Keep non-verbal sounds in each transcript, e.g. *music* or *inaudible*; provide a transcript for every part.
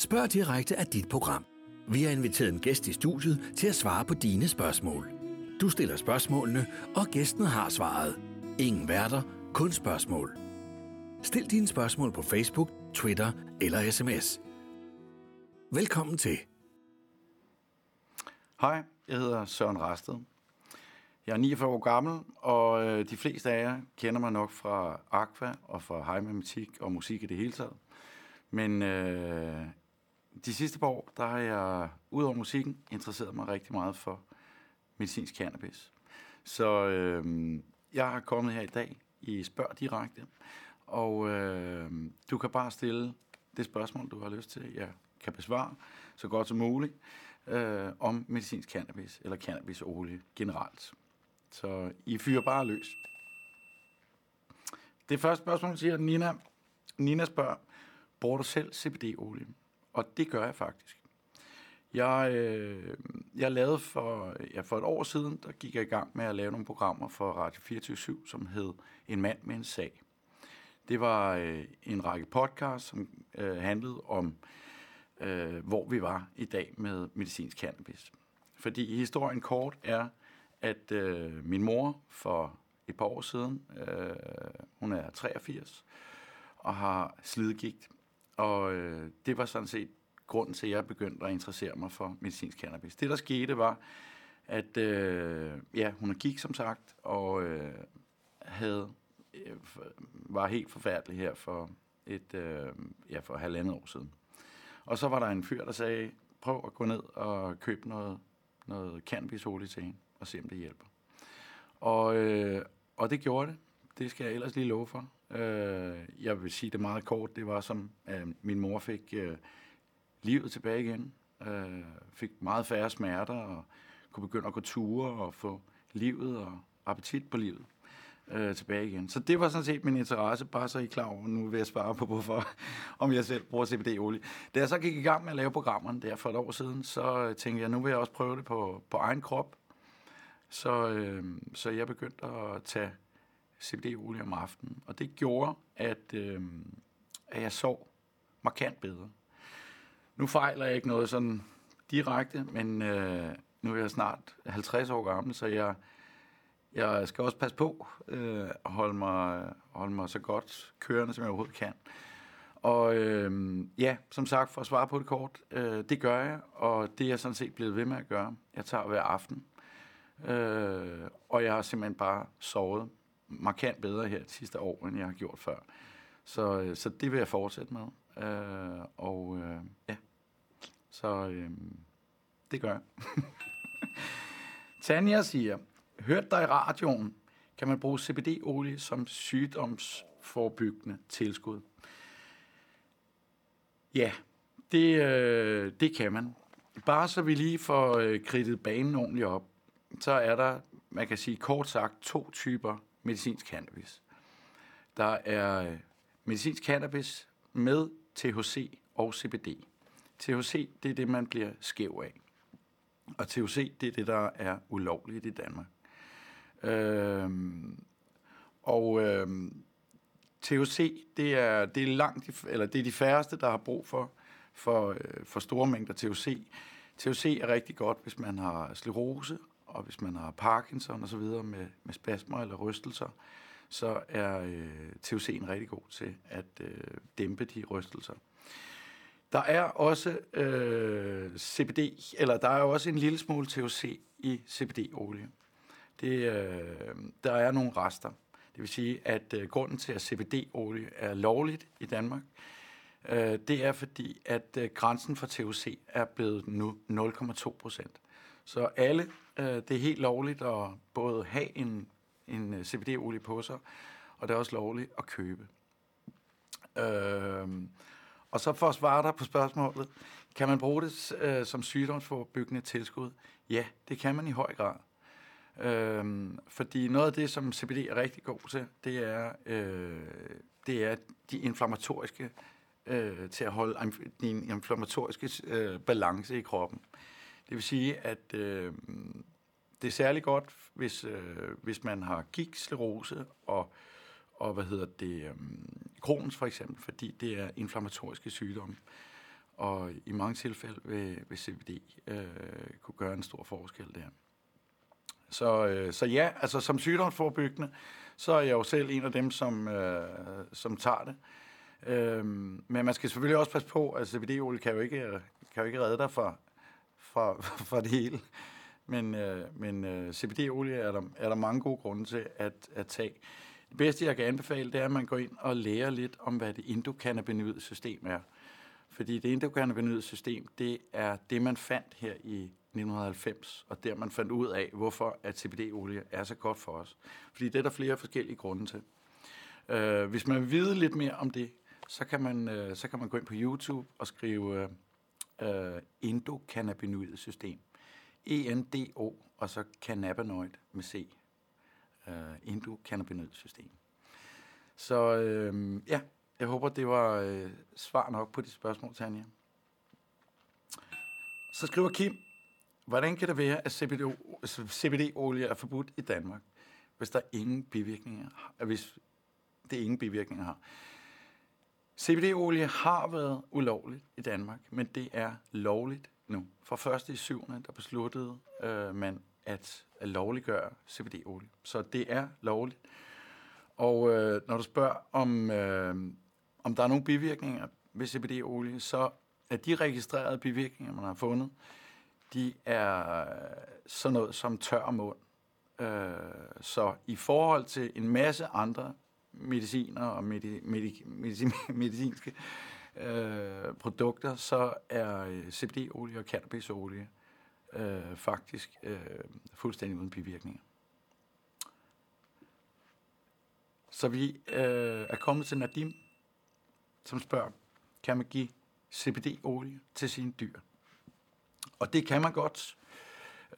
Spørg direkte af dit program. Vi har inviteret en gæst i studiet til at svare på dine spørgsmål. Du stiller spørgsmålene, og gæsten har svaret. Ingen værter, kun spørgsmål. Stil dine spørgsmål på Facebook, Twitter eller sms. Velkommen til. Hej, jeg hedder Søren Rasted. Jeg er 49 år gammel, og øh, de fleste af jer kender mig nok fra Aqua og fra High Matematik og musik i det hele taget. Men øh, de sidste par år, der har jeg, udover musikken, interesseret mig rigtig meget for medicinsk cannabis. Så øh, jeg har kommet her i dag i Spørg Direkte, og øh, du kan bare stille det spørgsmål, du har lyst til, jeg kan besvare så godt som muligt, øh, om medicinsk cannabis eller cannabisolie generelt. Så I fyrer bare løs. Det første spørgsmål siger Nina. Nina spørger, bruger du selv CBD-olie? Og det gør jeg faktisk. Jeg, øh, jeg lavede for, ja, for et år siden, der gik jeg i gang med at lave nogle programmer for Radio 24 som hed En mand med en sag. Det var øh, en række podcasts, som øh, handlede om, øh, hvor vi var i dag med medicinsk cannabis. Fordi historien kort er, at øh, min mor for et par år siden, øh, hun er 83, og har slidgigt. Og øh, det var sådan set grunden til, at jeg begyndte at interessere mig for medicinsk cannabis. Det, der skete, var, at øh, ja, hun gik som sagt, og øh, havde, øh, var helt forfærdelig her for et øh, ja, for halvandet år siden. Og så var der en fyr, der sagde, prøv at gå ned og købe noget, noget cannabisolie til hende, og se om det hjælper. Og, øh, og det gjorde det. Det skal jeg ellers lige love for. Øh, jeg vil sige det meget kort. Det var som, at min mor fik øh, livet tilbage igen. Øh, fik meget færre smerter og kunne begynde at gå ture og få livet og appetit på livet øh, tilbage igen. Så det var sådan set min interesse, bare så I er klar over, nu vil jeg svare på, hvorfor, *laughs* om jeg selv bruger CBD-olie. Da jeg så gik i gang med at lave programmerne der for et år siden, så øh, tænkte jeg, nu vil jeg også prøve det på, på egen krop. Så, øh, så jeg begyndte at tage CBD-olie om aftenen, og det gjorde, at, øh, at jeg sov markant bedre. Nu fejler jeg ikke noget sådan direkte, men øh, nu er jeg snart 50 år gammel, så jeg, jeg skal også passe på øh, at holde mig, holde mig så godt kørende, som jeg overhovedet kan. Og øh, ja, som sagt, for at svare på det kort, øh, det gør jeg, og det er jeg sådan set blevet ved med at gøre. Jeg tager hver aften, øh, og jeg har simpelthen bare sovet markant bedre her de sidste år, end jeg har gjort før. Så, øh, så det vil jeg fortsætte med. Øh, og øh, ja, så øh, det gør jeg. *laughs* Tanja siger, hørt dig i radioen, kan man bruge CBD-olie som sygdomsforbyggende tilskud? Ja, det, øh, det kan man. Bare så vi lige får øh, kridtet banen ordentligt op, så er der, man kan sige kort sagt, to typer medicinsk cannabis. Der er øh, medicinsk cannabis med THC og CBD. THC, det er det, man bliver skæv af. Og THC, det er det, der er ulovligt i Danmark. Øhm, og øhm, THC, det er, det er langt, eller det er de færreste, der har brug for, for, øh, for store mængder THC. THC er rigtig godt, hvis man har sklerose, og hvis man har Parkinson osv. med, med spasmer eller rystelser, så er øh, TOC'en rigtig god til at øh, dæmpe de rystelser. Der er også øh, CBD, eller der er også en lille smule THC i CBD-olie. Det, øh, der er nogle rester. Det vil sige, at øh, grunden til, at CBD-olie er lovligt i Danmark, øh, det er fordi, at øh, grænsen for THC er blevet nu 0,2 procent. Så alle, Øh, det er helt lovligt at både have en, en øh, CBD-olie på sig, og det er også lovligt at købe. Øh, og så for at svare dig på spørgsmålet, kan man bruge det øh, som sygdomsforbyggende tilskud? Ja, det kan man i høj grad. Øh, fordi noget af det, som CBD er rigtig god til, det er, øh, det er de inflammatoriske, øh, til at holde din inflammatoriske øh, balance i kroppen. Det vil sige, at øh, det er særlig godt, hvis, øh, hvis man har gigsklerose og og hvad hedder det, øh, Crohn's for eksempel, fordi det er inflammatoriske sygdomme. og i mange tilfælde vil, vil CBD øh, kunne gøre en stor forskel der. Så, øh, så ja, altså som sygdomsforbyggende, så er jeg jo selv en af dem, som, øh, som tager det. Øh, men man skal selvfølgelig også passe på, at CBD-olie kan jo ikke, kan jo ikke redde dig fra, fra, *laughs* fra det hele. Men, øh, men øh, CBD-olie er der, er der mange gode grunde til at, at tage. Det bedste, jeg kan anbefale, det er, at man går ind og lærer lidt om, hvad det endokannabinoid system er. Fordi det endokannabinoid system, det er det, man fandt her i 1990, og der man fandt ud af, hvorfor at CBD-olie er så godt for os. Fordi det er der flere forskellige grunde til. Øh, hvis man vil vide lidt mere om det, så kan man, øh, så kan man gå ind på YouTube og skrive øh, øh endokannabinoid system. ENDO, og så cannabinoid med C. Øh, uh, endokannabinoid system. Så øh, ja, jeg håber, det var øh, svar nok på de spørgsmål, Tanja. Så skriver Kim, hvordan kan det være, at CBD-olie er forbudt i Danmark, hvis der ingen bivirkninger, hvis det ingen bivirkninger har? CBD-olie har været ulovligt i Danmark, men det er lovligt nu. For første i syvende, der besluttede øh, man at, at lovliggøre CBD-olie. Så det er lovligt. Og øh, når du spørger, om, øh, om der er nogle bivirkninger ved CBD-olie, så er de registrerede bivirkninger, man har fundet, de er øh, sådan noget som tør mund. Øh, så i forhold til en masse andre mediciner og medi, medi, medi, medicinske øh, produkter, så er øh, CBD-olie og cannabisolie øh, faktisk øh, fuldstændig uden bivirkninger. Så vi øh, er kommet til Nadim, som spørger, kan man give CBD-olie til sine dyr? Og det kan man godt.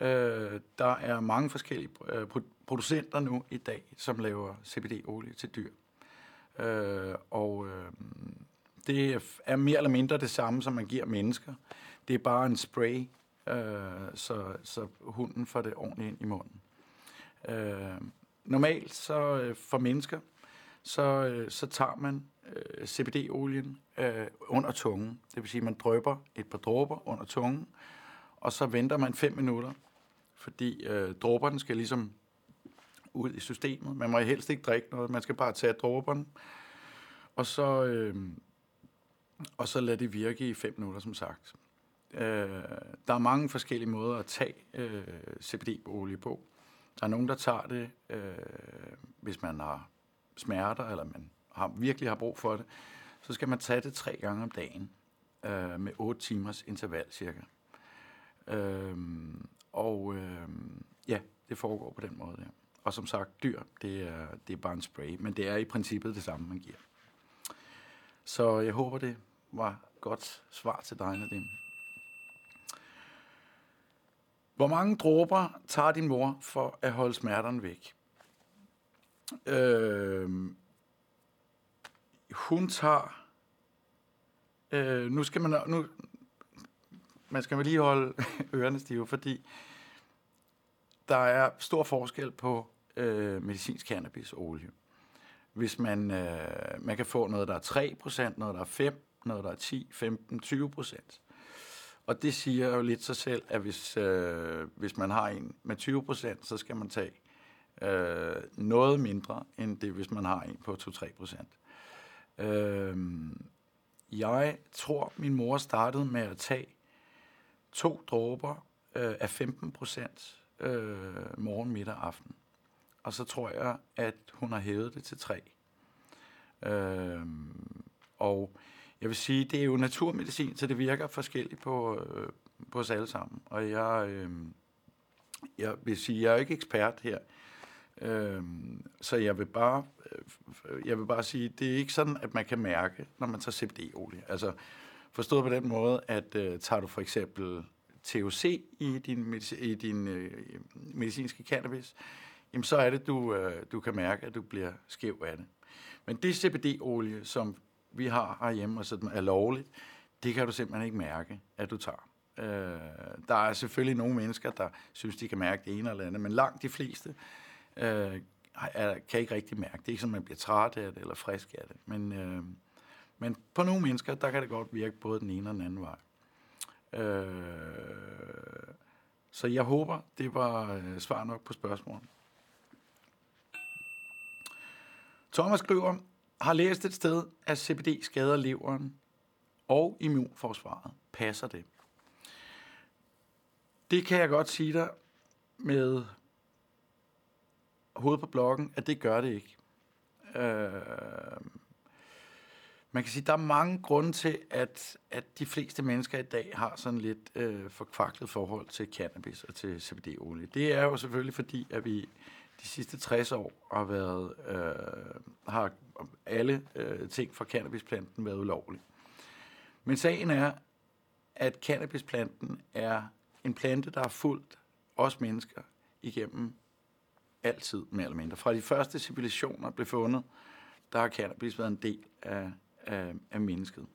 Øh, der er mange forskellige øh, producenter nu i dag, som laver CBD-olie til dyr. Øh, og øh, det er mere eller mindre det samme, som man giver mennesker. Det er bare en spray, øh, så, så hunden får det ordentligt ind i munden. Øh, normalt så øh, for mennesker, så, øh, så tager man øh, CBD-olien øh, under tungen. Det vil sige, at man drøber et par dråber under tungen, og så venter man 5 minutter, fordi øh, dråberne skal ligesom ud i systemet. Man må helst ikke drikke noget, man skal bare tage dråberne, og så, øh, og så lade det virke i 5 minutter, som sagt. Øh, der er mange forskellige måder at tage øh, CBD-olie på. Der er nogen, der tager det, øh, hvis man har smerter, eller man har, virkelig har brug for det. Så skal man tage det tre gange om dagen, øh, med 8 timers interval cirka. Øh, og øh, ja, det foregår på den måde. Ja. Og som sagt, dyr, det er, det er bare en spray, men det er i princippet det samme, man giver. Så jeg håber, det var godt svar til dig, Nadim. Hvor mange dråber tager din mor for at holde smerterne væk? Øh, hun tager... Øh, nu skal man... Nu, man skal lige holde *laughs* ørerne stive, fordi der er stor forskel på øh, medicinsk cannabisolie. Hvis man, øh, man kan få noget, der er 3%, noget, der er 5, noget, der er 10, 15, 20%. Og det siger jo lidt sig selv, at hvis, øh, hvis man har en med 20%, så skal man tage øh, noget mindre, end det, hvis man har en på 2-3%. Øh, jeg tror, min mor startede med at tage to dråber øh, af 15 procent øh, morgen, middag og aften. Og så tror jeg, at hun har hævet det til 3. Øh, og jeg vil sige, det er jo naturmedicin, så det virker forskelligt på, øh, på os alle sammen. Og jeg, øh, jeg vil sige, jeg er ikke ekspert her. Øh, så jeg vil bare øh, jeg vil bare sige, det er ikke sådan, at man kan mærke, når man tager CBD-olie. Altså, Forstået på den måde, at øh, tager du for eksempel THC i din, i din øh, medicinske cannabis, jamen så er det, du, øh, du kan mærke, at du bliver skæv af det. Men det CBD-olie, som vi har herhjemme, og som er lovligt, det kan du simpelthen ikke mærke, at du tager. Øh, der er selvfølgelig nogle mennesker, der synes, de kan mærke det ene eller andet, men langt de fleste øh, er, kan ikke rigtig mærke det. Det er ikke sådan, man bliver træt af det eller frisk af det. Men, øh, Men på nogle mennesker, der kan det godt virke både den ene og den anden vej. Øh, så jeg håber, det var øh, svar nok på spørgsmålet. Thomas skriver, har læst et sted, at CBD skader leveren og immunforsvaret. Passer det? Det kan jeg godt sige dig med hovedet på blokken, at det gør det ikke. Øh, man kan sige, at der er mange grunde til, at, at de fleste mennesker i dag har sådan lidt øh, forkvaklet forhold til cannabis og til CBD-olie. Det er jo selvfølgelig fordi, at vi de sidste 60 år har været øh, har alle øh, ting fra cannabisplanten været ulovlige. Men sagen er, at cannabisplanten er en plante, der har fulgt os mennesker igennem altid, mere eller mindre. Fra de første civilisationer blev fundet, der har cannabis været en del af, af, af mennesket.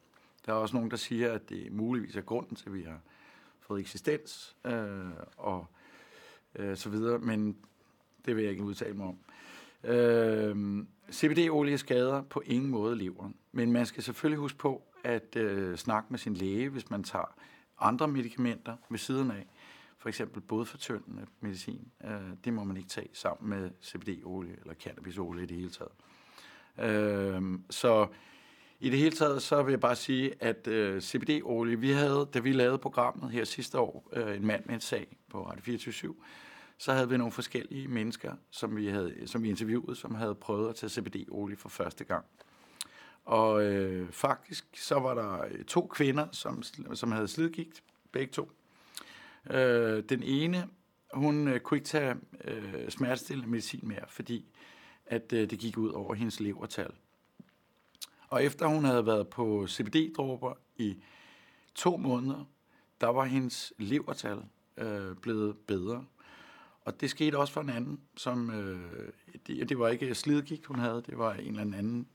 Der er også nogen, der siger, at det muligvis er grunden til, at vi har fået eksistens øh, og øh, så videre, men det vil jeg ikke udtale mig om. Øh, CBD-olie skader på ingen måde leveren, men man skal selvfølgelig huske på at øh, snakke med sin læge, hvis man tager andre medicamenter ved siden af. For eksempel blodfortyndende medicin. Øh, det må man ikke tage sammen med CBD-olie eller cannabisolie i det hele taget. Øh, så i det hele taget, så vil jeg bare sige, at øh, CBD-olie, vi havde, da vi lavede programmet her sidste år, øh, en mand med en sag på Radio 24 så havde vi nogle forskellige mennesker, som vi, havde, som vi interviewede, som havde prøvet at tage CBD-olie for første gang. Og øh, faktisk så var der øh, to kvinder, som, som havde slidgigt, begge to. Øh, den ene, hun øh, kunne ikke tage øh, smertestillende medicin mere, fordi at øh, det gik ud over hendes levertal. Og efter hun havde været på CBD-dråber i to måneder, der var hendes levertal øh, blevet bedre. Og det skete også for en anden, som øh, det, det var ikke slidgigt, hun havde, det var en eller anden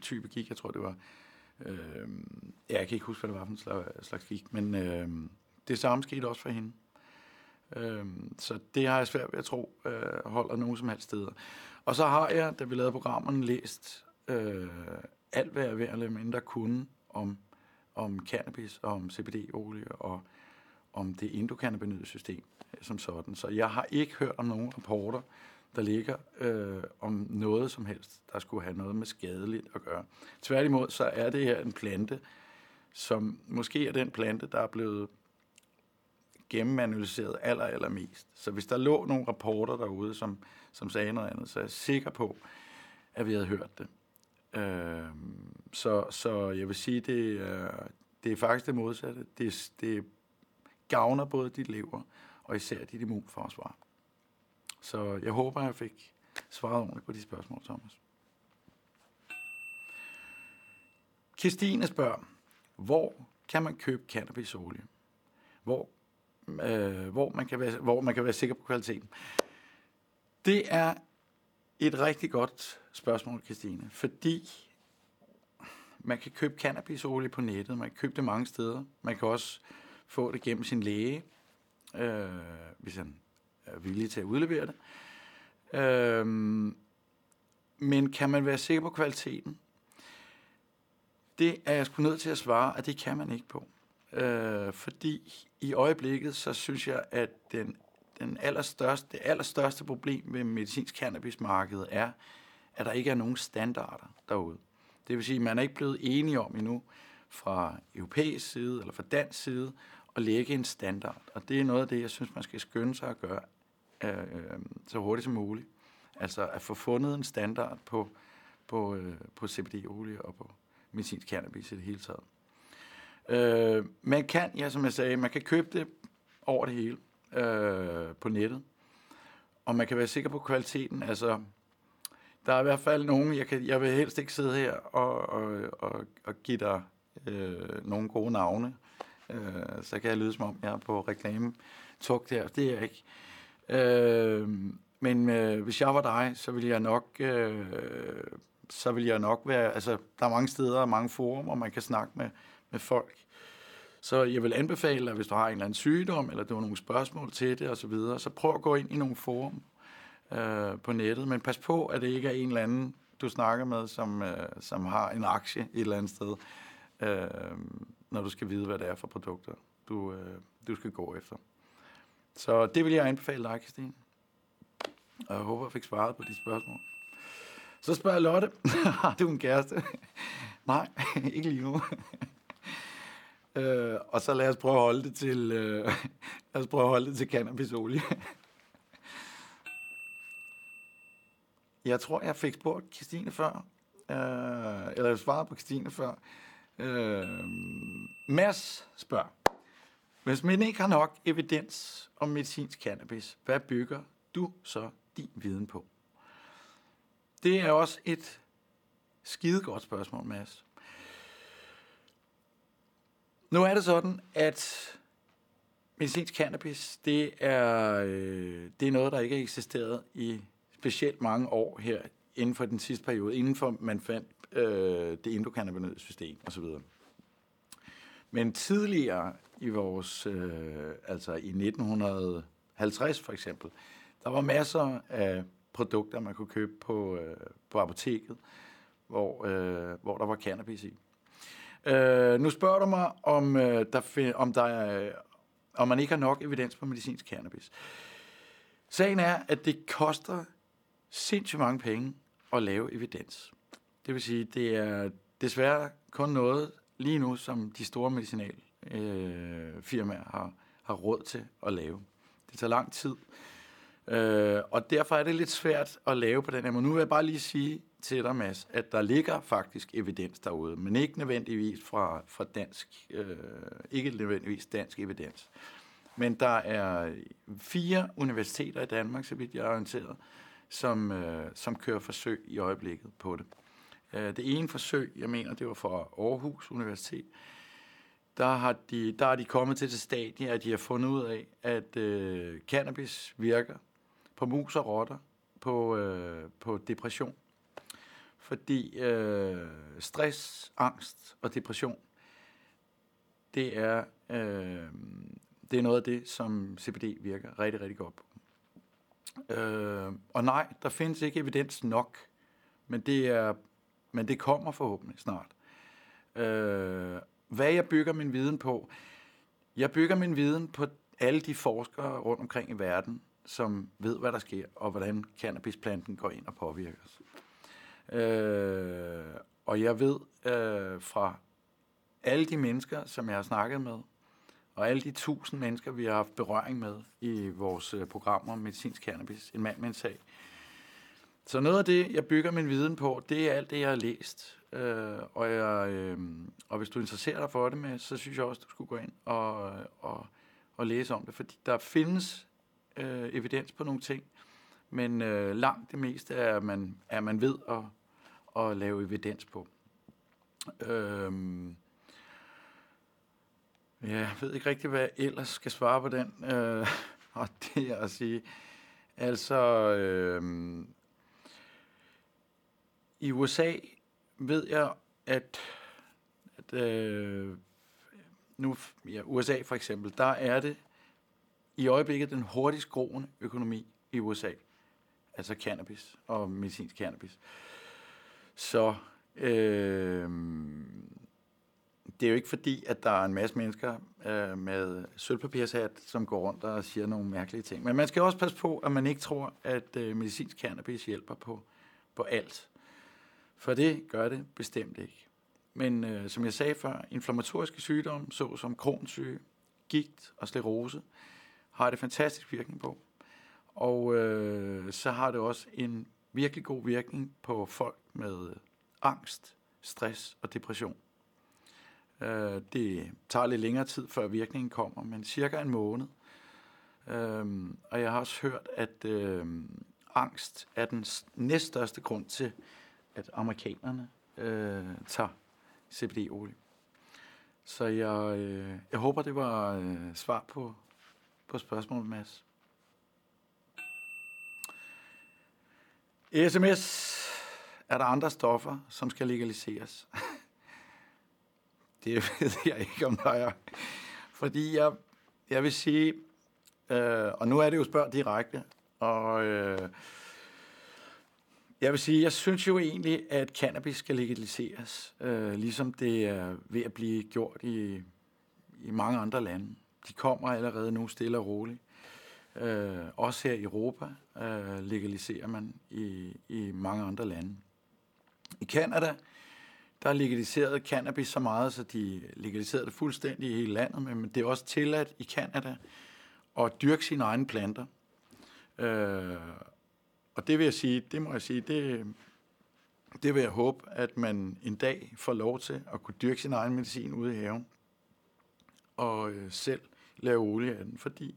type gik, jeg tror det var, øh, jeg kan ikke huske, hvad det var for en slags, slags gik, men øh, det samme skete også for hende. Øh, så det har jeg svært ved at tro øh, holder nogen som helst steder. Og så har jeg, da vi lavede programmerne, læst øh, alt, hvad jeg ved at mindre kunne om, om cannabis og om CBD-olie og om det endokannabinoide system som sådan. Så jeg har ikke hørt om nogen rapporter, der ligger øh, om noget som helst, der skulle have noget med skadeligt at gøre. Tværtimod, så er det her en plante, som måske er den plante, der er blevet gennemanalyseret aller, allermest. Så hvis der lå nogle rapporter derude, som, som sagde noget andet, så er jeg sikker på, at vi havde hørt det. Øh, så, så jeg vil sige, det er, det er faktisk det modsatte. Det, det gavner både dit lever og især dit immunforsvar. Så jeg håber, jeg fik svaret ordentligt på de spørgsmål, Thomas. Christine spørger, hvor kan man købe cannabisolie? Hvor, øh, hvor, man kan være, hvor man kan være sikker på kvaliteten? Det er et rigtig godt spørgsmål, Christine, fordi man kan købe cannabisolie på nettet, man kan købe det mange steder. Man kan også få det gennem sin læge, øh, hvis han er villig til at udlevere det. Øh, men kan man være sikker på kvaliteten? Det er jeg sgu nødt til at svare, at det kan man ikke på. Øh, fordi i øjeblikket, så synes jeg, at den, den allerstørste, det allerstørste problem ved medicinsk cannabismarkedet er, at der ikke er nogen standarder derude. Det vil sige, at man er ikke blevet enige om endnu fra europæisk side eller fra dansk side at lægge en standard. Og det er noget af det, jeg synes, man skal skynde sig at gøre øh, øh så hurtigt som muligt. Altså at få fundet en standard på, på, øh, på CBD-olie og på medicinsk cannabis i det hele taget. Øh, man kan, ja, som jeg sagde, man kan købe det over det hele øh, på nettet. Og man kan være sikker på kvaliteten. Altså, der er i hvert fald nogen, jeg, kan, jeg vil helst ikke sidde her og, og, og, og give dig øh, nogle gode navne. Øh, så kan jeg lyde som om, jeg er på reklame tog der. Det er jeg ikke. Øh, men øh, hvis jeg var dig, så ville jeg nok... Øh, så vil jeg nok være... Altså, der er mange steder og mange forum, hvor man kan snakke med, med folk. Så jeg vil anbefale, dig, hvis du har en eller anden sygdom, eller du har nogle spørgsmål til det osv., så, videre, så prøv at gå ind i nogle forum øh, på nettet. Men pas på, at det ikke er en eller anden du snakker med, som, øh, som har en aktie et eller andet sted, øh, når du skal vide, hvad det er for produkter, du, øh, du skal gå efter. Så det vil jeg anbefale dig, Christine. Og jeg håber, jeg fik svaret på de spørgsmål. Så spørger Lotte, har *laughs* du en kæreste? Nej, *laughs* ikke lige nu. *laughs* øh, og så lad os prøve at holde det til, øh, lad os prøve at holde det til cannabisolie. jeg tror, jeg fik spurgt Christine før, øh, eller svaret på Christine før. Øh, Mads spørger, hvis man ikke har nok evidens om medicinsk cannabis, hvad bygger du så din viden på? Det er også et skidegodt spørgsmål, Mads. Nu er det sådan, at medicinsk cannabis, det er, øh, det er noget, der ikke har eksisteret i specielt mange år her inden for den sidste periode, inden for man fandt øh, det endokannabinoide system osv. Men tidligere i vores, øh, altså i 1950 for eksempel, der var masser af produkter, man kunne købe på, øh, på apoteket, hvor, øh, hvor der var cannabis i. Øh, nu spørger du mig, om, øh, der, om, der øh, om man ikke har nok evidens på medicinsk cannabis. Sagen er, at det koster sindssygt mange penge at lave evidens. Det vil sige, det er desværre kun noget lige nu, som de store medicinalfirmaer øh, har, har råd til at lave. Det tager lang tid. Øh, og derfor er det lidt svært at lave på den her måde. Nu vil jeg bare lige sige til dig, Mads, at der ligger faktisk evidens derude, men ikke nødvendigvis fra, fra dansk, øh, ikke nødvendigvis dansk evidens. Men der er fire universiteter i Danmark, så vidt jeg er orienteret, som, øh, som kører forsøg i øjeblikket på det. Øh, det ene forsøg, jeg mener, det var fra Aarhus Universitet, der har de, der er de kommet til det stadie, at de har fundet ud af, at øh, cannabis virker på mus og rotter på, øh, på depression. Fordi øh, stress, angst og depression, det er, øh, det er noget af det, som CBD virker rigtig, rigtig godt på. Øh, og nej, der findes ikke evidens nok, men det, er, men det kommer forhåbentlig snart. Øh, hvad jeg bygger min viden på? Jeg bygger min viden på alle de forskere rundt omkring i verden, som ved, hvad der sker, og hvordan cannabisplanten går ind og påvirker os. Øh, og jeg ved øh, fra alle de mennesker, som jeg har snakket med, og alle de tusind mennesker, vi har haft berøring med i vores øh, programmer om medicinsk cannabis, en mand med en sag. Så noget af det, jeg bygger min viden på, det er alt det, jeg har læst. Øh, og, jeg, øh, og hvis du interesserer dig for det med, så synes jeg også, du skulle gå ind og, og, og læse om det. Fordi der findes øh, evidens på nogle ting, men øh, langt det meste er man, er man ved at, at lave evidens på. Øh, Ja, jeg ved ikke rigtig, hvad jeg ellers skal svare på den. Øh, *laughs* og det er at sige, altså, øh, i USA ved jeg, at, at øh, nu, ja, USA for eksempel, der er det i øjeblikket den hurtigst groende økonomi i USA. Altså cannabis og medicinsk cannabis. Så øh, det er jo ikke fordi, at der er en masse mennesker øh, med sølvpapirshat, som går rundt og siger nogle mærkelige ting. Men man skal også passe på, at man ikke tror, at øh, medicinsk cannabis hjælper på, på alt. For det gør det bestemt ikke. Men øh, som jeg sagde før, inflammatoriske sygdomme, såsom kronsyge, gigt og sklerose, har det fantastisk virkning på. Og øh, så har det også en virkelig god virkning på folk med øh, angst, stress og depression. Øh, det tager lidt længere tid, før virkningen kommer, men cirka en måned. Øh, og jeg har også hørt, at øh, angst er den næststørste grund til, at amerikanerne øh, tager CBD-olie. Så jeg, øh, jeg håber, det var øh, svar på, på spørgsmålet, Mads. SMS. Er der andre stoffer, som skal legaliseres? *laughs* Det ved jeg ikke, om der er. Fordi jeg, jeg vil sige, øh, og nu er det jo spørg direkte, og øh, jeg vil sige, jeg synes jo egentlig, at cannabis skal legaliseres, øh, ligesom det er ved at blive gjort i, i mange andre lande. De kommer allerede nu stille og roligt. Øh, også her i Europa øh, legaliserer man i, i mange andre lande. I Kanada, der er legaliseret cannabis så meget, så de legaliserede det fuldstændig i hele landet, men det er også tilladt i Kanada at dyrke sine egne planter. Øh, og det vil jeg sige, det må jeg sige, det, det vil jeg håbe, at man en dag får lov til at kunne dyrke sin egen medicin ude i haven og øh, selv lave olie af den, fordi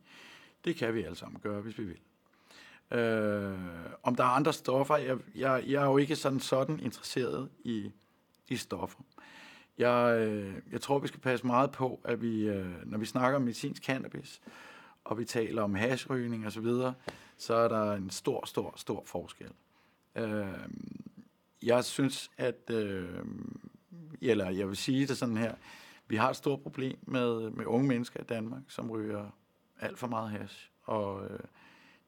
det kan vi alle sammen gøre, hvis vi vil. Øh, om der er andre stoffer, jeg, jeg, jeg er jo ikke sådan sådan interesseret i, i stoffer. Jeg, øh, jeg tror, vi skal passe meget på, at vi, øh, når vi snakker om medicinsk cannabis, og vi taler om hashrygning osv., så, så er der en stor, stor, stor forskel. Øh, jeg synes, at, øh, eller jeg vil sige det sådan her, vi har et stort problem med, med unge mennesker i Danmark, som ryger alt for meget hash. Og øh,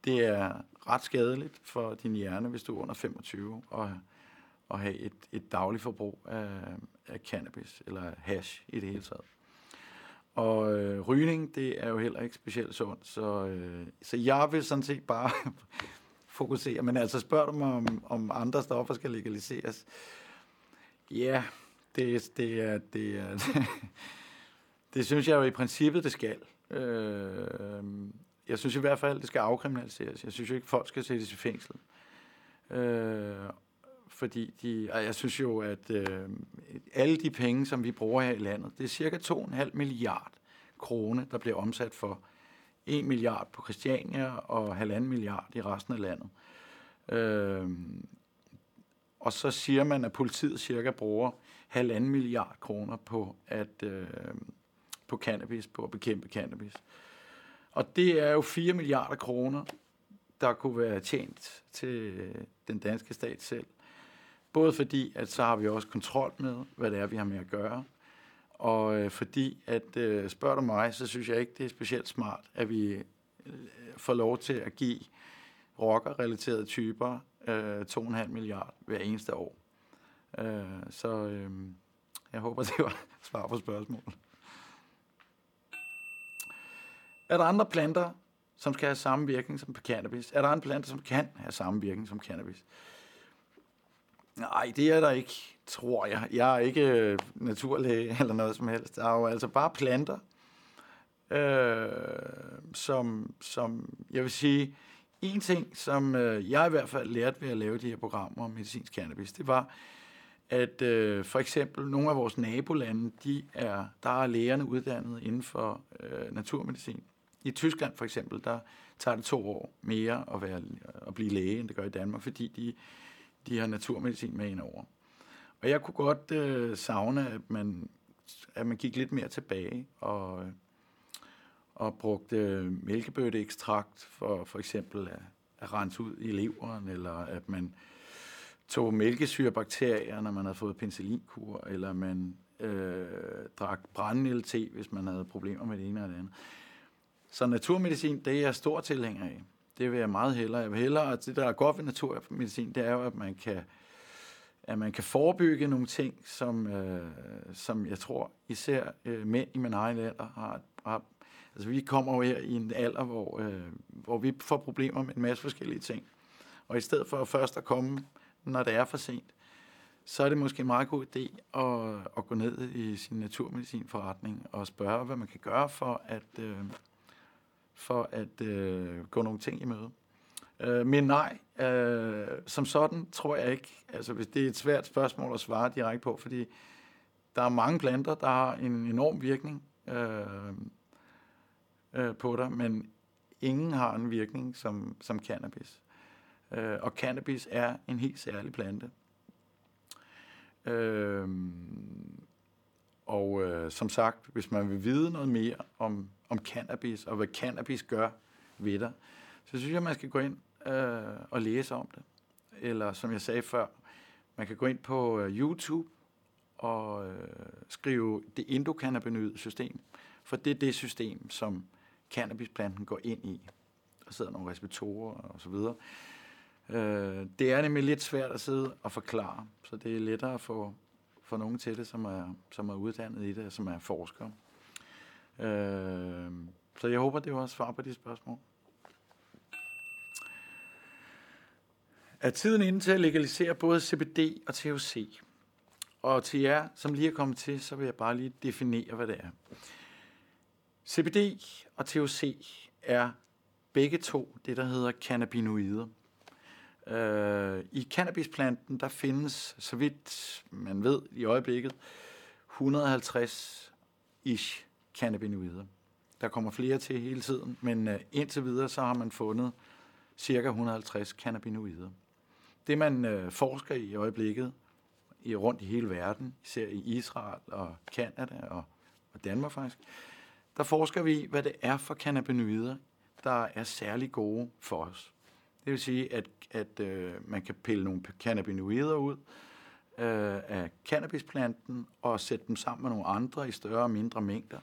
det er ret skadeligt for din hjerne, hvis du er under 25 og, og have et, et dagligt forbrug af, af cannabis eller hash i det hele taget. Og øh, rygning, det er jo heller ikke specielt sundt, så, øh, så jeg vil sådan set bare *laughs* fokusere. Men altså spørger du mig, om, om andre stoffer skal legaliseres? Ja, det, det er... Det, er, det, *laughs* det synes jeg jo i princippet, det skal. Øh, jeg synes i hvert fald, det skal afkriminaliseres. Jeg synes jo ikke, folk skal sættes i fængsel. Øh, fordi de, jeg synes jo, at øh, alle de penge, som vi bruger her i landet, det er cirka 2,5 milliard kroner, der bliver omsat for 1 milliard på Christiania og 1,5 milliard i resten af landet. Øh, og så siger man, at politiet cirka bruger 1,5 milliard kroner på at øh, på cannabis, på at bekæmpe cannabis. Og det er jo 4 milliarder kroner, der kunne være tjent til den danske stat selv. Både fordi, at så har vi også kontrol med, hvad det er, vi har med at gøre. Og øh, fordi, at øh, spørger du mig, så synes jeg ikke, det er specielt smart, at vi øh, får lov til at give rocker-relaterede typer øh, 2,5 milliarder hver eneste år. Øh, så øh, jeg håber, det var svar på spørgsmålet. Er der andre planter, som skal have samme virkning som cannabis? Er der andre planter, som kan have samme virkning som cannabis? Nej, det er der ikke, tror jeg. Jeg er ikke øh, naturlæge *laughs* eller noget som helst. Der er jo altså bare planter, øh, som, som, jeg vil sige, en ting, som øh, jeg i hvert fald lærte ved at lave de her programmer om medicinsk cannabis, det var, at øh, for eksempel nogle af vores nabolande, de er, der er lægerne uddannet inden for øh, naturmedicin. I Tyskland for eksempel, der tager det to år mere at, være, at blive læge, end det gør i Danmark, fordi de, de har naturmedicin med ind over. Og jeg kunne godt øh, savne, at man, at man gik lidt mere tilbage og, og brugte mælkebøtteekstrakt for for eksempel at, at rense ud i leveren, eller at man tog mælkesyrebakterier, når man havde fået penicillinkur, eller man øh, drak brændende te, hvis man havde problemer med det ene eller det andet. Så naturmedicin, det er jeg stor tilhænger af. Det vil jeg meget hellere. Jeg vil hellere, at det der er godt ved naturmedicin, det er jo, at man kan, at man kan forebygge nogle ting, som, øh, som jeg tror især øh, mænd i min egen alder har, har Altså vi kommer jo her i en alder, hvor, øh, hvor vi får problemer med en masse forskellige ting. Og i stedet for først at komme, når det er for sent, så er det måske en meget god idé at, at gå ned i sin naturmedicinforretning og spørge, hvad man kan gøre for at, øh, for at øh, gå nogle ting i møde. Øh, men nej, øh, som sådan tror jeg ikke, altså hvis det er et svært spørgsmål at svare direkte på, fordi der er mange planter, der har en enorm virkning øh, øh, på dig, men ingen har en virkning som, som cannabis. Øh, og cannabis er en helt særlig plante. Øh, og øh, som sagt, hvis man vil vide noget mere om om cannabis, og hvad cannabis gør ved dig, så synes jeg, man skal gå ind øh, og læse om det. Eller som jeg sagde før, man kan gå ind på øh, YouTube og øh, skrive det endokannabinoide system, for det er det system, som cannabisplanten går ind i. Der sidder nogle receptorer og så videre. Øh, det er nemlig lidt svært at sidde og forklare, så det er lettere at få, få nogen til det, som er, som er uddannet i det, som er forskere. Øh, så jeg håber, det var svar på de spørgsmål. Er tiden inde til at legalisere både CBD og THC? Og til jer, som lige er kommet til, så vil jeg bare lige definere, hvad det er. CBD og THC er begge to det, der hedder cannabinoider. Øh, I cannabisplanten, der findes, så vidt man ved i øjeblikket, 150-ish cannabinoider. Der kommer flere til hele tiden, men øh, indtil videre så har man fundet cirka 150 cannabinoider. Det man øh, forsker i i øjeblikket, i rundt i hele verden, især i Israel og Kanada og, og Danmark faktisk, der forsker vi i, hvad det er for cannabinoider, der er særlig gode for os. Det vil sige, at, at øh, man kan pille nogle cannabinoider ud øh, af cannabisplanten og sætte dem sammen med nogle andre i større og mindre mængder.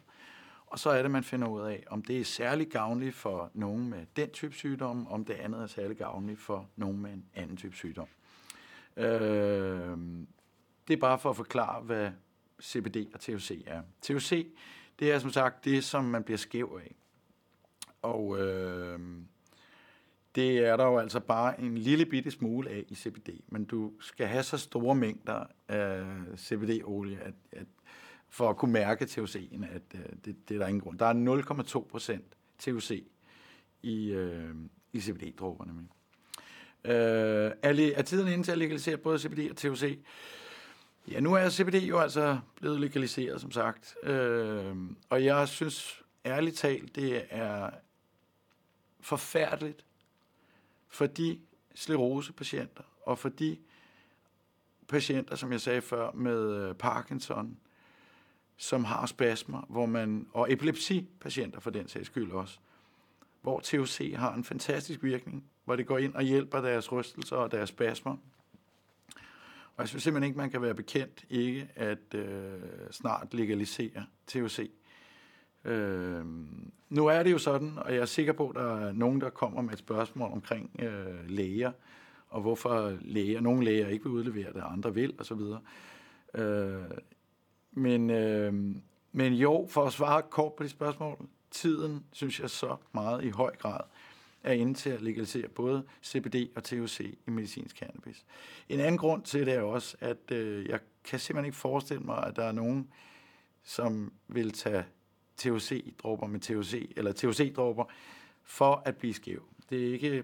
Og så er det, man finder ud af, om det er særlig gavnligt for nogen med den type sygdom, om det andet er særlig gavnligt for nogen med en anden type sygdom. Øh, det er bare for at forklare, hvad CBD og THC er. THC, det er som sagt det, som man bliver skæv af. Og øh, det er der jo altså bare en lille bitte smule af i CBD, men du skal have så store mængder af CBD-olie, at, at for at kunne mærke THC'en, at øh, det, det er der ingen grund. Der er 0,2 procent THC i, øh, i CBD-dråberne. Øh, er, er tiden inde til at legalisere både CBD og THC? Ja, nu er CBD jo altså blevet legaliseret, som sagt. Øh, og jeg synes ærligt talt, det er forfærdeligt for de sklerosepatienter og for de patienter, som jeg sagde før, med øh, Parkinson, som har spasmer, hvor man, og epilepsipatienter for den sags skyld også, hvor THC har en fantastisk virkning, hvor det går ind og hjælper deres rystelser og deres spasmer. Og jeg synes simpelthen ikke, man kan være bekendt ikke at øh, snart legalisere THC. Øh, nu er det jo sådan, og jeg er sikker på, at der er nogen, der kommer med et spørgsmål omkring øh, læger, og hvorfor læger, nogle læger ikke vil udlevere det, andre vil, osv. Øh, men, øh, men jo, for at svare kort på de spørgsmål, tiden, synes jeg så meget i høj grad, er inde til at legalisere både CBD og THC i medicinsk cannabis. En anden grund til det er også, at øh, jeg kan simpelthen ikke forestille mig, at der er nogen, som vil tage THC-dråber med THC, eller THC-dråber, for at blive skæv. Det er ikke,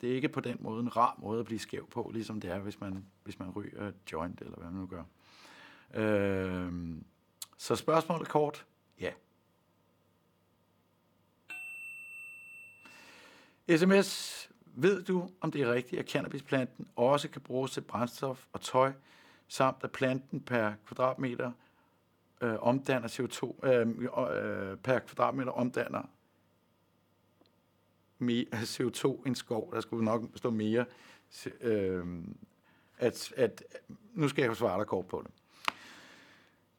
det er ikke på den måde en rar måde at blive skæv på, ligesom det er, hvis man, hvis man ryger joint, eller hvad man nu gør. Øh, så spørgsmålet kort, ja. SMS, ved du, om det er rigtigt, at cannabisplanten også kan bruges til brændstof og tøj, samt at planten per kvadratmeter øh, omdanner CO2, øh, øh, per kvadratmeter omdanner mere, CO2 en skov. Der skulle nok stå mere. Øh, at, at, nu skal jeg svare dig kort på det.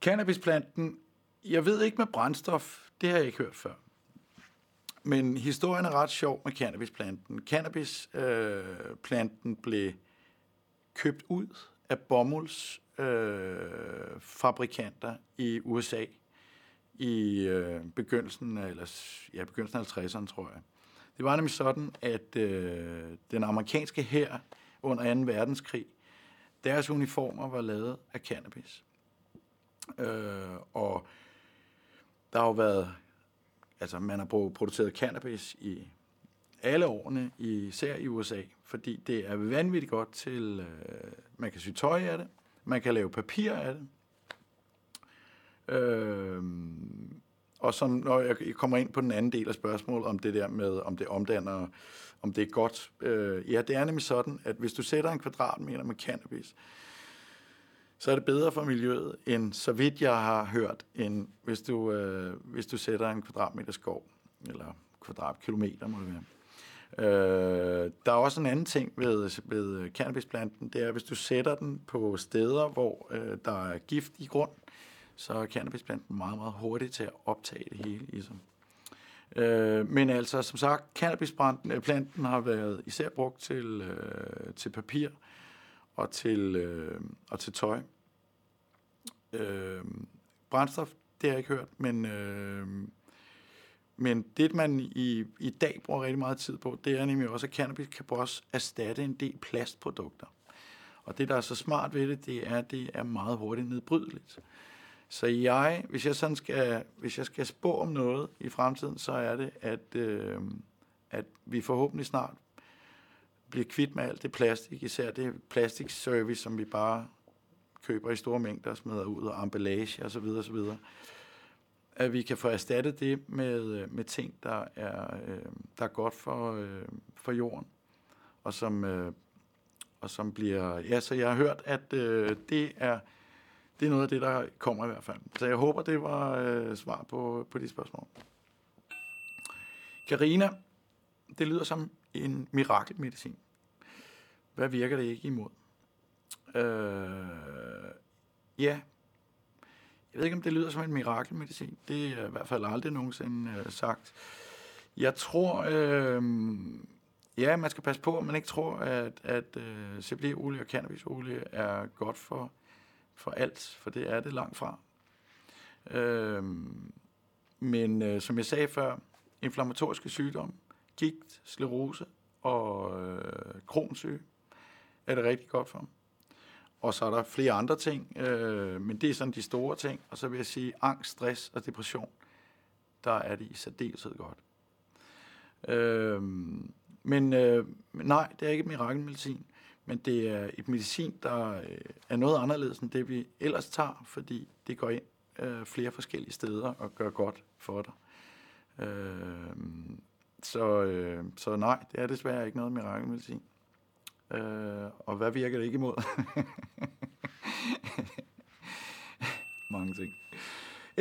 Cannabisplanten, jeg ved ikke med brændstof, det har jeg ikke hørt før. Men historien er ret sjov med cannabisplanten. Cannabisplanten øh, blev købt ud af bomulds øh, fabrikanter i USA i øh, begyndelsen, eller, ja, begyndelsen af 50'erne, tror jeg. Det var nemlig sådan, at øh, den amerikanske hær under 2. verdenskrig, deres uniformer var lavet af cannabis. Øh, og der har jo været, altså man har produceret cannabis i alle årene, især i USA, fordi det er vanvittigt godt til, øh, man kan sy tøj af det, man kan lave papir af det, øh, og så når jeg kommer ind på den anden del af spørgsmålet om det der med, om det omdanner, om det er godt. Øh, ja, det er nemlig sådan, at hvis du sætter en kvadratmeter med cannabis, så er det bedre for miljøet, end så vidt jeg har hørt, end hvis du, øh, hvis du sætter en kvadratmeter skov, eller kvadratkilometer må det være. Øh, der er også en anden ting ved, ved cannabisplanten, det er, hvis du sætter den på steder, hvor øh, der er gift i grund, så er cannabisplanten meget, meget hurtig til at optage det hele i sig. Øh, men altså, som sagt, cannabisplanten øh, har været især brugt til, øh, til papir og til, øh, og til tøj. Øh, brændstof, det har jeg ikke hørt, men, øh, men det, man i, i dag bruger rigtig meget tid på, det er nemlig også, at cannabis kan også erstatte en del plastprodukter. Og det, der er så smart ved det, det er, at det er meget hurtigt nedbrydeligt. Så jeg, hvis jeg sådan skal, hvis jeg skal spå om noget i fremtiden, så er det, at, øh, at vi forhåbentlig snart bliver kvidt med alt det plastik, især det plastikservice, som vi bare køber i store mængder og smider ud, og emballage osv. osv. At vi kan få erstattet det med, øh, med ting, der er, øh, der er godt for, øh, for jorden, og som, øh, og som bliver... Ja, så jeg har hørt, at øh, det er det er noget af det, der kommer i hvert fald. Så jeg håber, det var øh, svar på, på de spørgsmål. Karina, det lyder som en mirakelmedicin. Hvad virker det ikke imod? Øh, ja, jeg ved ikke, om det lyder som en mirakelmedicin. Det er i hvert fald aldrig nogensinde øh, sagt. Jeg tror, øh, ja, man skal passe på, at man ikke tror, at, at øh, CBD-olie og cannabisolie er godt for for alt, for det er det langt fra. Øh, men øh, som jeg sagde før, inflammatoriske sygdomme, gigt, sklerose og øh, kronsyge er det rigtig godt for. Og så er der flere andre ting, øh, men det er sådan de store ting. Og så vil jeg sige, angst, stress og depression, der er det i særdeleshed godt. Øh, men øh, nej, det er ikke mirakelmedicin men det er et medicin, der øh, er noget anderledes end det, vi ellers tager, fordi det går ind øh, flere forskellige steder og gør godt for dig. Øh, så, øh, så nej, det er desværre ikke noget mirakelmedicin. Øh, og hvad virker det ikke imod? *laughs* Mange ting.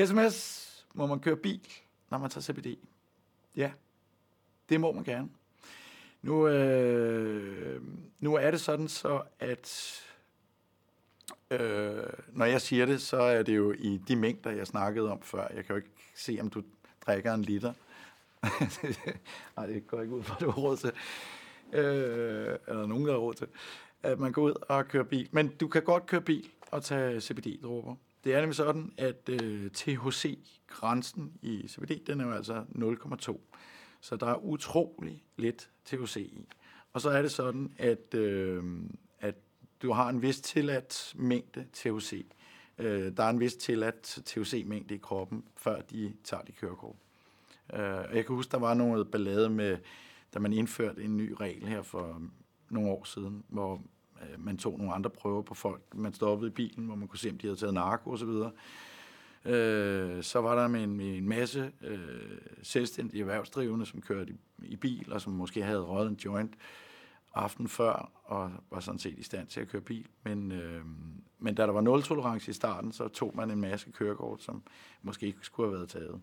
SMS, må man køre bil, når man tager CBD? Ja, det må man gerne. Nu, øh, nu er det sådan så, at øh, når jeg siger det, så er det jo i de mængder, jeg snakkede om før. Jeg kan jo ikke se, om du drikker en liter. *laughs* Nej, det går ikke ud for, at du har råd til. Øh, eller nogen, der har råd til. At man går ud og kører bil. Men du kan godt køre bil og tage CBD-dråber. Det er nemlig sådan, at øh, THC-grænsen i CBD, den er jo altså 0,2. Så der er utrolig lidt THC i. Og så er det sådan, at, øh, at du har en vis tilladt mængde THC. Øh, der er en vis tilladt THC-mængde i kroppen, før de tager de kørekort. Øh, jeg kan huske, der var noget ballade med, da man indførte en ny regel her for nogle år siden, hvor øh, man tog nogle andre prøver på folk. Man stoppede i bilen, hvor man kunne se, om de havde taget narko osv., Øh, så var der med en, med en masse øh, selvstændige erhvervsdrivende, som kørte i, i bil, og som måske havde røget en joint aften før, og var sådan set i stand til at køre bil. Men, øh, men da der var nul-tolerance i starten, så tog man en masse kørekort, som måske ikke skulle have været taget.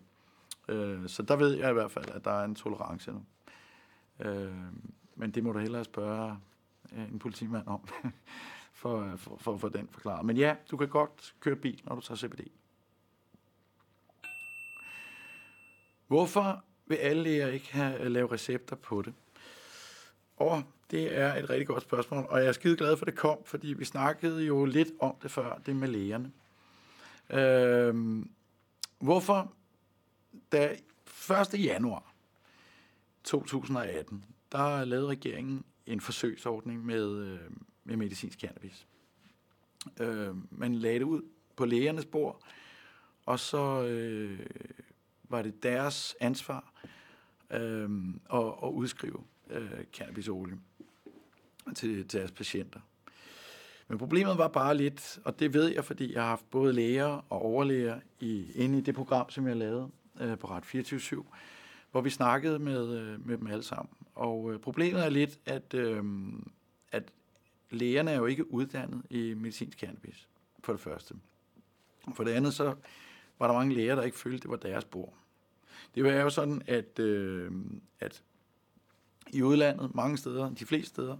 Øh, så der ved jeg i hvert fald, at der er en tolerance nu. Øh, men det må du hellere spørge øh, en politimand om, *laughs* for, for, for at få den forklaret. Men ja, du kan godt køre bil, når du tager CBD. Hvorfor vil alle læger ikke have øh, lave recepter på det? Og det er et rigtig godt spørgsmål, og jeg er skide glad for, at det kom, fordi vi snakkede jo lidt om det før, det med lægerne. Øhm, hvorfor? Da 1. januar 2018, der lavede regeringen en forsøgsordning med, øh, med medicinsk cannabis. Øh, man lagde det ud på lægernes bord, og så øh, var det deres ansvar øh, at, at udskrive øh, cannabisolie til, til deres patienter. Men problemet var bare lidt, og det ved jeg, fordi jeg har haft både læger og overlæger i, inde i det program, som jeg lavede øh, på Ret 24 hvor vi snakkede med, øh, med dem alle sammen. Og øh, problemet er lidt, at, øh, at lægerne er jo ikke uddannet i medicinsk cannabis, for det første. For det andet, så var der mange læger, der ikke følte, det var deres bord. Det var jo sådan, at, øh, at i udlandet, mange steder, de fleste steder,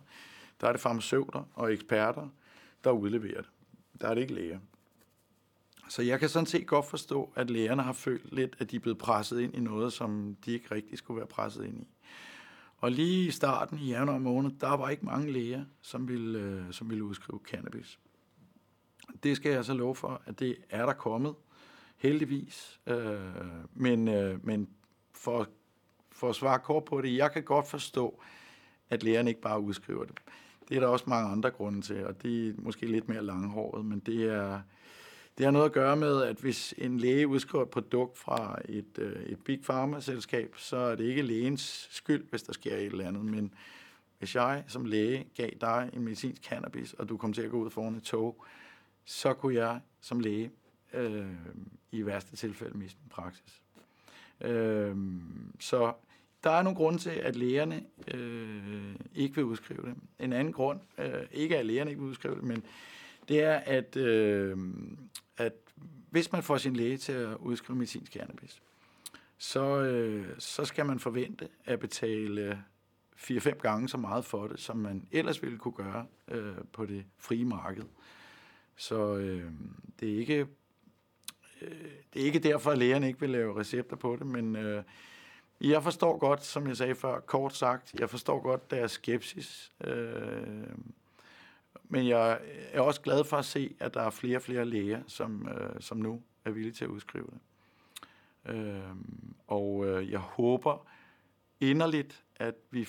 der er det farmaceuter og eksperter, der udleverer det. Der er det ikke læger. Så jeg kan sådan set godt forstå, at lærerne har følt lidt, at de er blevet presset ind i noget, som de ikke rigtig skulle være presset ind i. Og lige i starten i januar måned, der var ikke mange læger, som ville, øh, som ville udskrive cannabis. Det skal jeg så love for, at det er der kommet, heldigvis. Øh, men, øh, men for, for at svare kort på det, jeg kan godt forstå, at lægerne ikke bare udskriver det. Det er der også mange andre grunde til, og det er måske lidt mere langhåret, men det er, det har noget at gøre med, at hvis en læge udskriver et produkt fra et, øh, et big pharma-selskab, så er det ikke lægens skyld, hvis der sker et eller andet, men hvis jeg som læge gav dig en medicinsk cannabis, og du kom til at gå ud foran et tog, så kunne jeg som læge øh, i værste tilfælde miste min praksis. Øh, så der er nogle grunde til, at lægerne øh, ikke vil udskrive det. En anden grund, øh, ikke at lægerne ikke vil udskrive det, men det er, at, øh, hvis man får sin læge til at udskrive medicinsk cannabis, så, øh, så skal man forvente at betale 4-5 gange så meget for det, som man ellers ville kunne gøre øh, på det frie marked. Så øh, det, er ikke, øh, det er ikke derfor, at lægerne ikke vil lave recepter på det, men øh, jeg forstår godt, som jeg sagde før, kort sagt, jeg forstår godt deres skepsis. Øh, men jeg er også glad for at se, at der er flere og flere læger, som, øh, som nu er villige til at udskrive det. Øh, og øh, jeg håber inderligt, at vi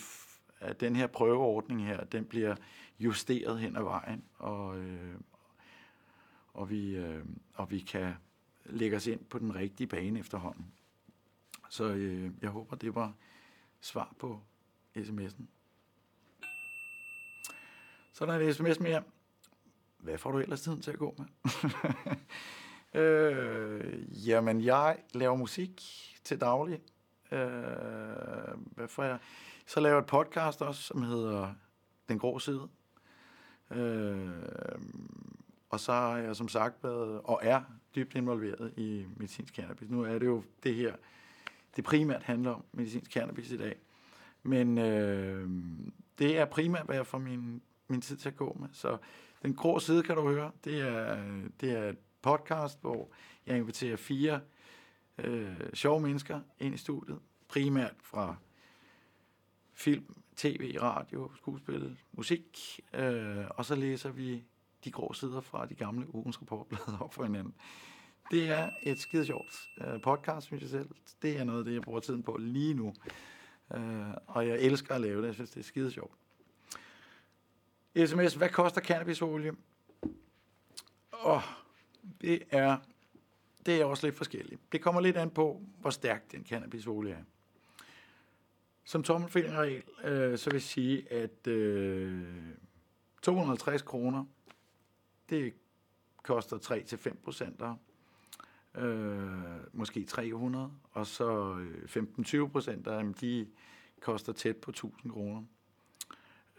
at den her prøveordning her, den bliver justeret hen ad vejen, og, øh, og, vi, øh, og vi kan lægge os ind på den rigtige bane efterhånden. Så øh, jeg håber, det var svar på sms'en. Så der er et sms mere. Hvad får du ellers tiden til at gå med? *laughs* øh, jamen, jeg laver musik til daglig. Øh, hvad får jeg? Så laver jeg et podcast også, som hedder Den Grå Side. Øh, og så har jeg som sagt været, og er dybt involveret i medicinsk cannabis. Nu er det jo det her, det primært handler om medicinsk cannabis i dag. Men øh, det er primært, hvad jeg får min min tid til at gå med. Så den grå side kan du høre. Det er, det er et podcast, hvor jeg inviterer fire øh, sjove mennesker ind i studiet. Primært fra film, tv, radio, skuespil, musik. Øh, og så læser vi de grå sider fra de gamle ugens rapportblade op for hinanden. Det er et skide sjovt øh, podcast, synes jeg selv. Det er noget af det, jeg bruger tiden på lige nu. Øh, og jeg elsker at lave det. Jeg synes, det er skide sjovt. SMS, hvad koster cannabisolie? Åh, oh, det er, det er også lidt forskelligt. Det kommer lidt an på, hvor stærk den cannabisolie er. Som tommelfingerregel, øh, så vil jeg sige, at øh, 250 kroner, det koster 3-5 procenter. øh, måske 300, og så øh, 15-20 procenter, de koster tæt på 1000 kroner.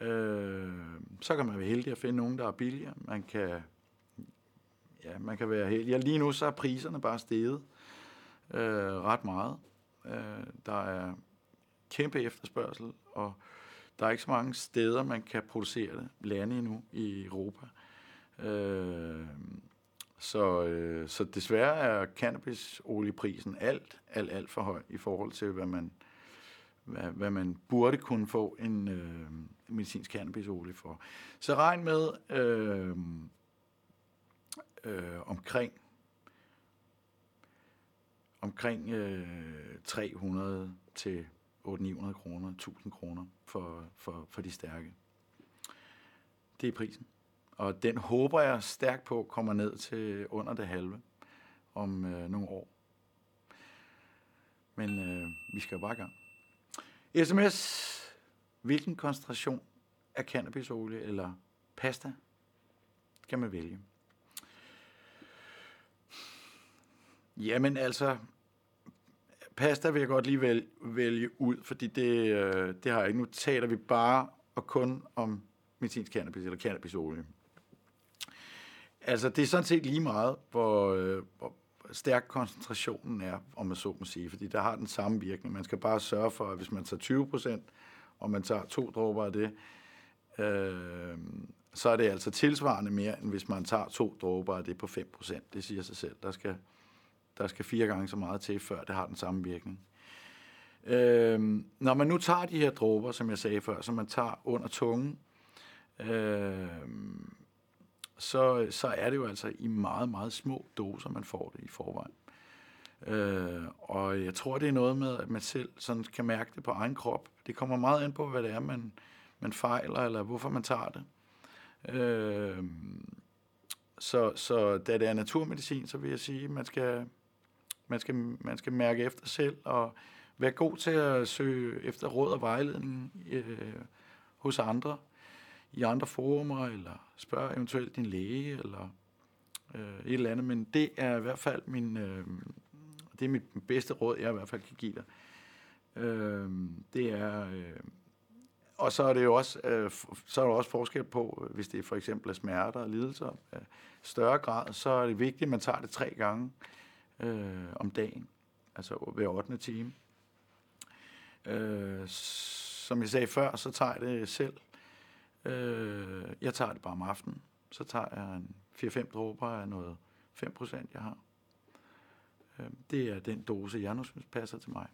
Øh, så kan man være heldig at finde nogen, der er billigere. Man kan, ja, man kan være heldig. Ja, lige nu så er priserne bare steget øh, ret meget. Øh, der er kæmpe efterspørgsel, og der er ikke så mange steder, man kan producere det. Lande endnu i Europa. Øh, så, øh, så desværre er cannabisolieprisen alt, alt, alt for høj i forhold til, hvad man, hvad, hvad man burde kunne få en, øh, medicinsk cannabisolie for. Så regn med øh, øh, omkring omkring øh, 300 til 800-900 kroner, 1000 kroner for, for, for de stærke. Det er prisen. Og den håber jeg stærkt på kommer ned til under det halve om øh, nogle år. Men øh, vi skal jo bare i gang. SMS Hvilken koncentration af cannabisolie eller pasta kan man vælge? Jamen altså, pasta vil jeg godt lige vælge, vælge ud, fordi det, øh, det har jeg ikke. Nu taler vi bare og kun om medicinsk cannabis eller cannabisolie. Altså, det er sådan set lige meget, hvor, øh, hvor stærk koncentrationen er, om man så må sige, fordi der har den samme virkning. Man skal bare sørge for, at hvis man tager 20 procent, og man tager to dråber af det, øh, så er det altså tilsvarende mere, end hvis man tager to dråber af det på 5%. Det siger sig selv. Der skal, der skal fire gange så meget til, før det har den samme virkning. Øh, når man nu tager de her dråber, som jeg sagde før, som man tager under tungen, øh, så, så er det jo altså i meget, meget små doser, man får det i forvejen. Øh, og jeg tror, det er noget med, at man selv sådan kan mærke det på egen krop. Det kommer meget an på, hvad det er, man, man fejler, eller hvorfor man tager det. Øh, så, så da det er naturmedicin, så vil jeg sige, at man skal, man skal, man skal mærke efter selv, og være god til at søge efter råd og vejledning øh, hos andre, i andre forumer, eller spørg eventuelt din læge, eller øh, et eller andet. Men det er i hvert fald min, øh, det er mit bedste råd, jeg i hvert fald kan give dig. Øh, det er... Øh, og så er det jo også, øh, så er der også forskel på, hvis det for eksempel er smerter og lidelser øh, større grad, så er det vigtigt, at man tager det tre gange øh, om dagen, altså hver 8. time. Øh, som jeg sagde før, så tager jeg det selv. Øh, jeg tager det bare om aftenen. Så tager jeg en 4-5 dråber af noget 5% jeg har. Øh, det er den dose, jeg nu synes passer til mig.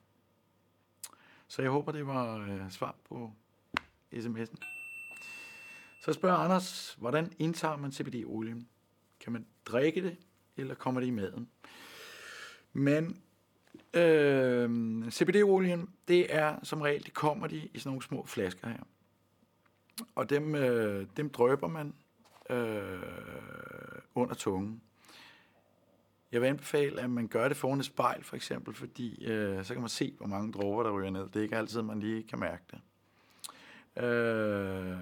Så jeg håber, det var øh, svar på sms'en. Så spørger Anders, hvordan indtager man CBD-olien? Kan man drikke det, eller kommer det i maden? Men øh, CBD-olien, det er som regel, det kommer de i sådan nogle små flasker her. Og dem, øh, dem drøber man øh, under tungen. Jeg vil anbefale, at man gør det foran et spejl, for eksempel, fordi øh, så kan man se, hvor mange dråber, der ryger ned. Det er ikke altid, man lige kan mærke det. Øh,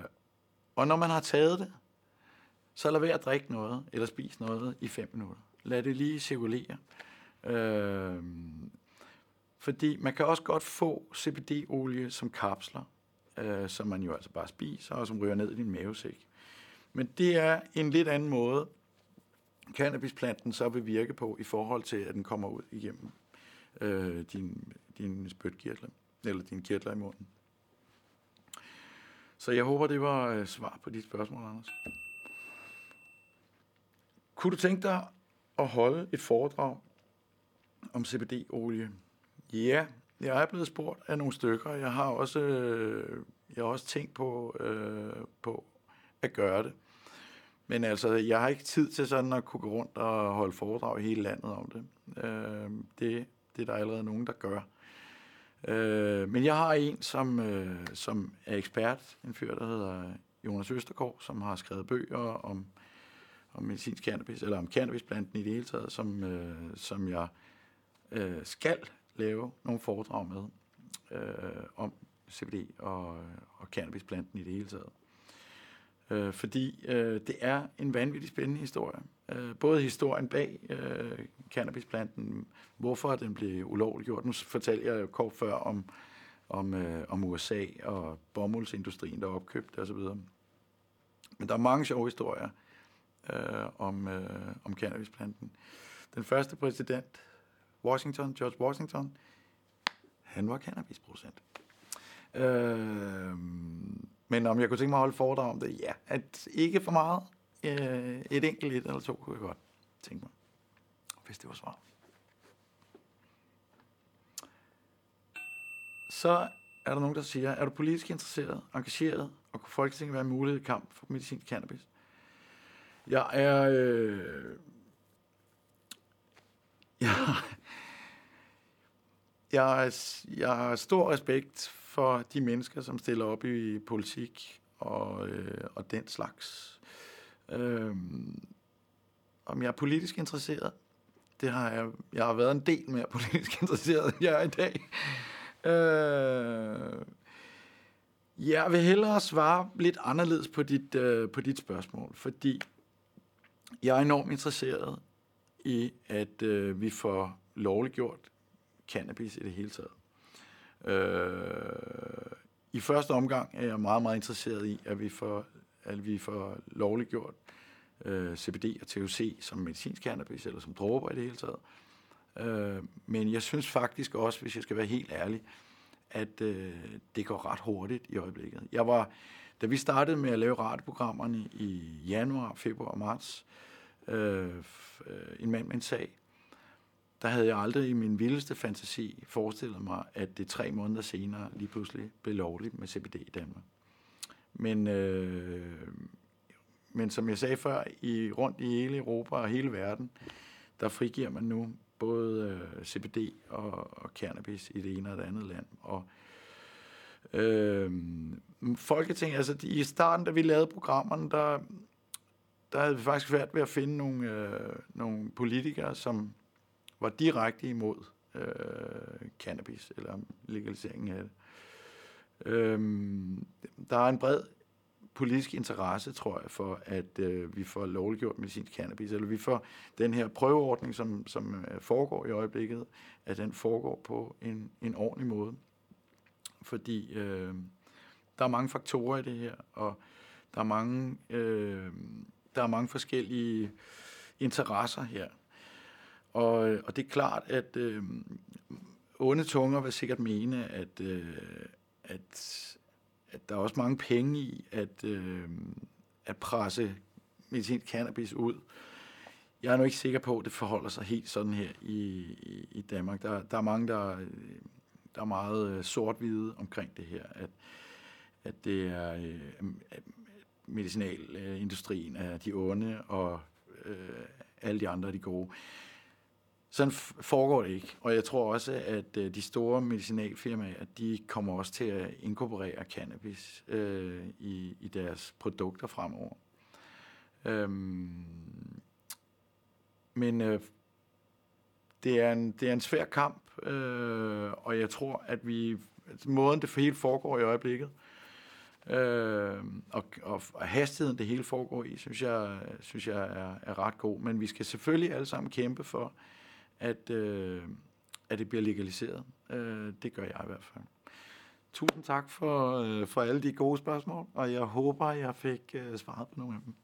og når man har taget det, så lad være at drikke noget, eller spise noget i 5 minutter. Lad det lige cirkulere. Øh, fordi man kan også godt få CBD-olie som kapsler, øh, som man jo altså bare spiser, og som ryger ned i din mavesæk. Men det er en lidt anden måde, cannabisplanten så vil virke på, i forhold til, at den kommer ud igennem øh, din, din spytkirtler, eller din kirtler i munden. Så jeg håber, det var øh, svar på dit spørgsmål, Anders. Kunne du tænke dig at holde et foredrag om CBD-olie? Ja, jeg er blevet spurgt af nogle stykker. Jeg har også, øh, jeg har også tænkt på, øh, på at gøre det. Men altså, jeg har ikke tid til sådan at kunne gå rundt og holde foredrag i hele landet om det. Øh, det, det er der allerede nogen, der gør. Øh, men jeg har en, som, øh, som er ekspert, en fyr, der hedder Jonas Østergaard, som har skrevet bøger om, om medicinsk cannabis, eller om cannabisplanten i det hele taget, som, øh, som jeg øh, skal lave nogle foredrag med øh, om CBD og, og cannabisplanten i det hele taget. Øh, fordi øh, det er en vanvittig spændende historie. Øh, både historien bag øh, cannabisplanten, hvorfor den blev ulovliggjort. Nu fortalte jeg jo kort før om, om, øh, om USA og bomuldsindustrien, der opkøbte osv. Men der er mange sjove historier øh, om, øh, om cannabisplanten. Den første præsident, Washington, George Washington, han var cannabisproducent. Øh, men om jeg kunne tænke mig at holde foredrag om det, ja, at ikke for meget. Øh, et enkelt et eller to kunne jeg godt tænke mig, hvis det var svar. Så er der nogen, der siger, er du politisk interesseret, engageret, og kunne Folketinget være en mulighed i kamp for medicinsk cannabis? Jeg er... Øh, *laughs* jeg, jeg, jeg har stor respekt for de mennesker, som stiller op i politik og, øh, og den slags. Øh, om jeg er politisk interesseret, det har jeg, jeg har været en del mere *laughs* politisk interesseret, end jeg er i dag. Øh, jeg vil hellere svare lidt anderledes på dit, øh, på dit spørgsmål, fordi jeg er enormt interesseret i, at øh, vi får lovliggjort cannabis i det hele taget. Øh, I første omgang er jeg meget, meget interesseret i, at vi får, at vi får lovliggjort øh, CBD og THC som medicinsk cannabis, eller som dråber i det hele taget. Øh, men jeg synes faktisk også, hvis jeg skal være helt ærlig, at øh, det går ret hurtigt i øjeblikket. Jeg var, da vi startede med at lave radioprogrammerne i januar, februar og marts, øh, øh en mand med en sag, der havde jeg aldrig i min vildeste fantasi forestillet mig, at det tre måneder senere lige pludselig blev lovligt med CBD i Danmark. Men, øh, men som jeg sagde før, i, rundt i hele Europa og hele verden, der frigiver man nu både øh, CBD og, og cannabis i det ene og det andet land. Og øh, Folketinget, altså i starten, da vi lavede programmerne, der, der havde vi faktisk svært ved at finde nogle, øh, nogle politikere, som var direkte imod øh, cannabis, eller legaliseringen af det. Øhm, der er en bred politisk interesse, tror jeg, for at øh, vi får lovliggjort medicinsk cannabis, eller vi får den her prøveordning, som, som øh, foregår i øjeblikket, at den foregår på en, en ordentlig måde. Fordi øh, der er mange faktorer i det her, og der er mange, øh, der er mange forskellige interesser her. Og, øh, og det er klart, at øh, onde tunger vil sikkert mene, at, øh, at, at der er også mange penge i at, øh, at presse medicinsk cannabis ud. Jeg er nu ikke sikker på, at det forholder sig helt sådan her i, i, i Danmark. Der, der er mange, der, øh, der er meget øh, sort-hvide omkring det her, at, at det er øh, medicinalindustrien er de onde, og øh, alle de andre er de gode. Sådan foregår det ikke. Og jeg tror også, at øh, de store medicinalfirmaer, de kommer også til at inkorporere cannabis øh, i, i deres produkter fremover. Øhm, men øh, det, er en, det er en svær kamp, øh, og jeg tror, at vi altså, måden det for hele foregår i øjeblikket, øh, og, og, og hastigheden det hele foregår i, synes jeg, synes jeg er, er ret god. Men vi skal selvfølgelig alle sammen kæmpe for, at, øh, at det bliver legaliseret. Øh, det gør jeg i hvert fald. Tusind tak for, øh, for alle de gode spørgsmål, og jeg håber, jeg fik øh, svaret på nogle af dem.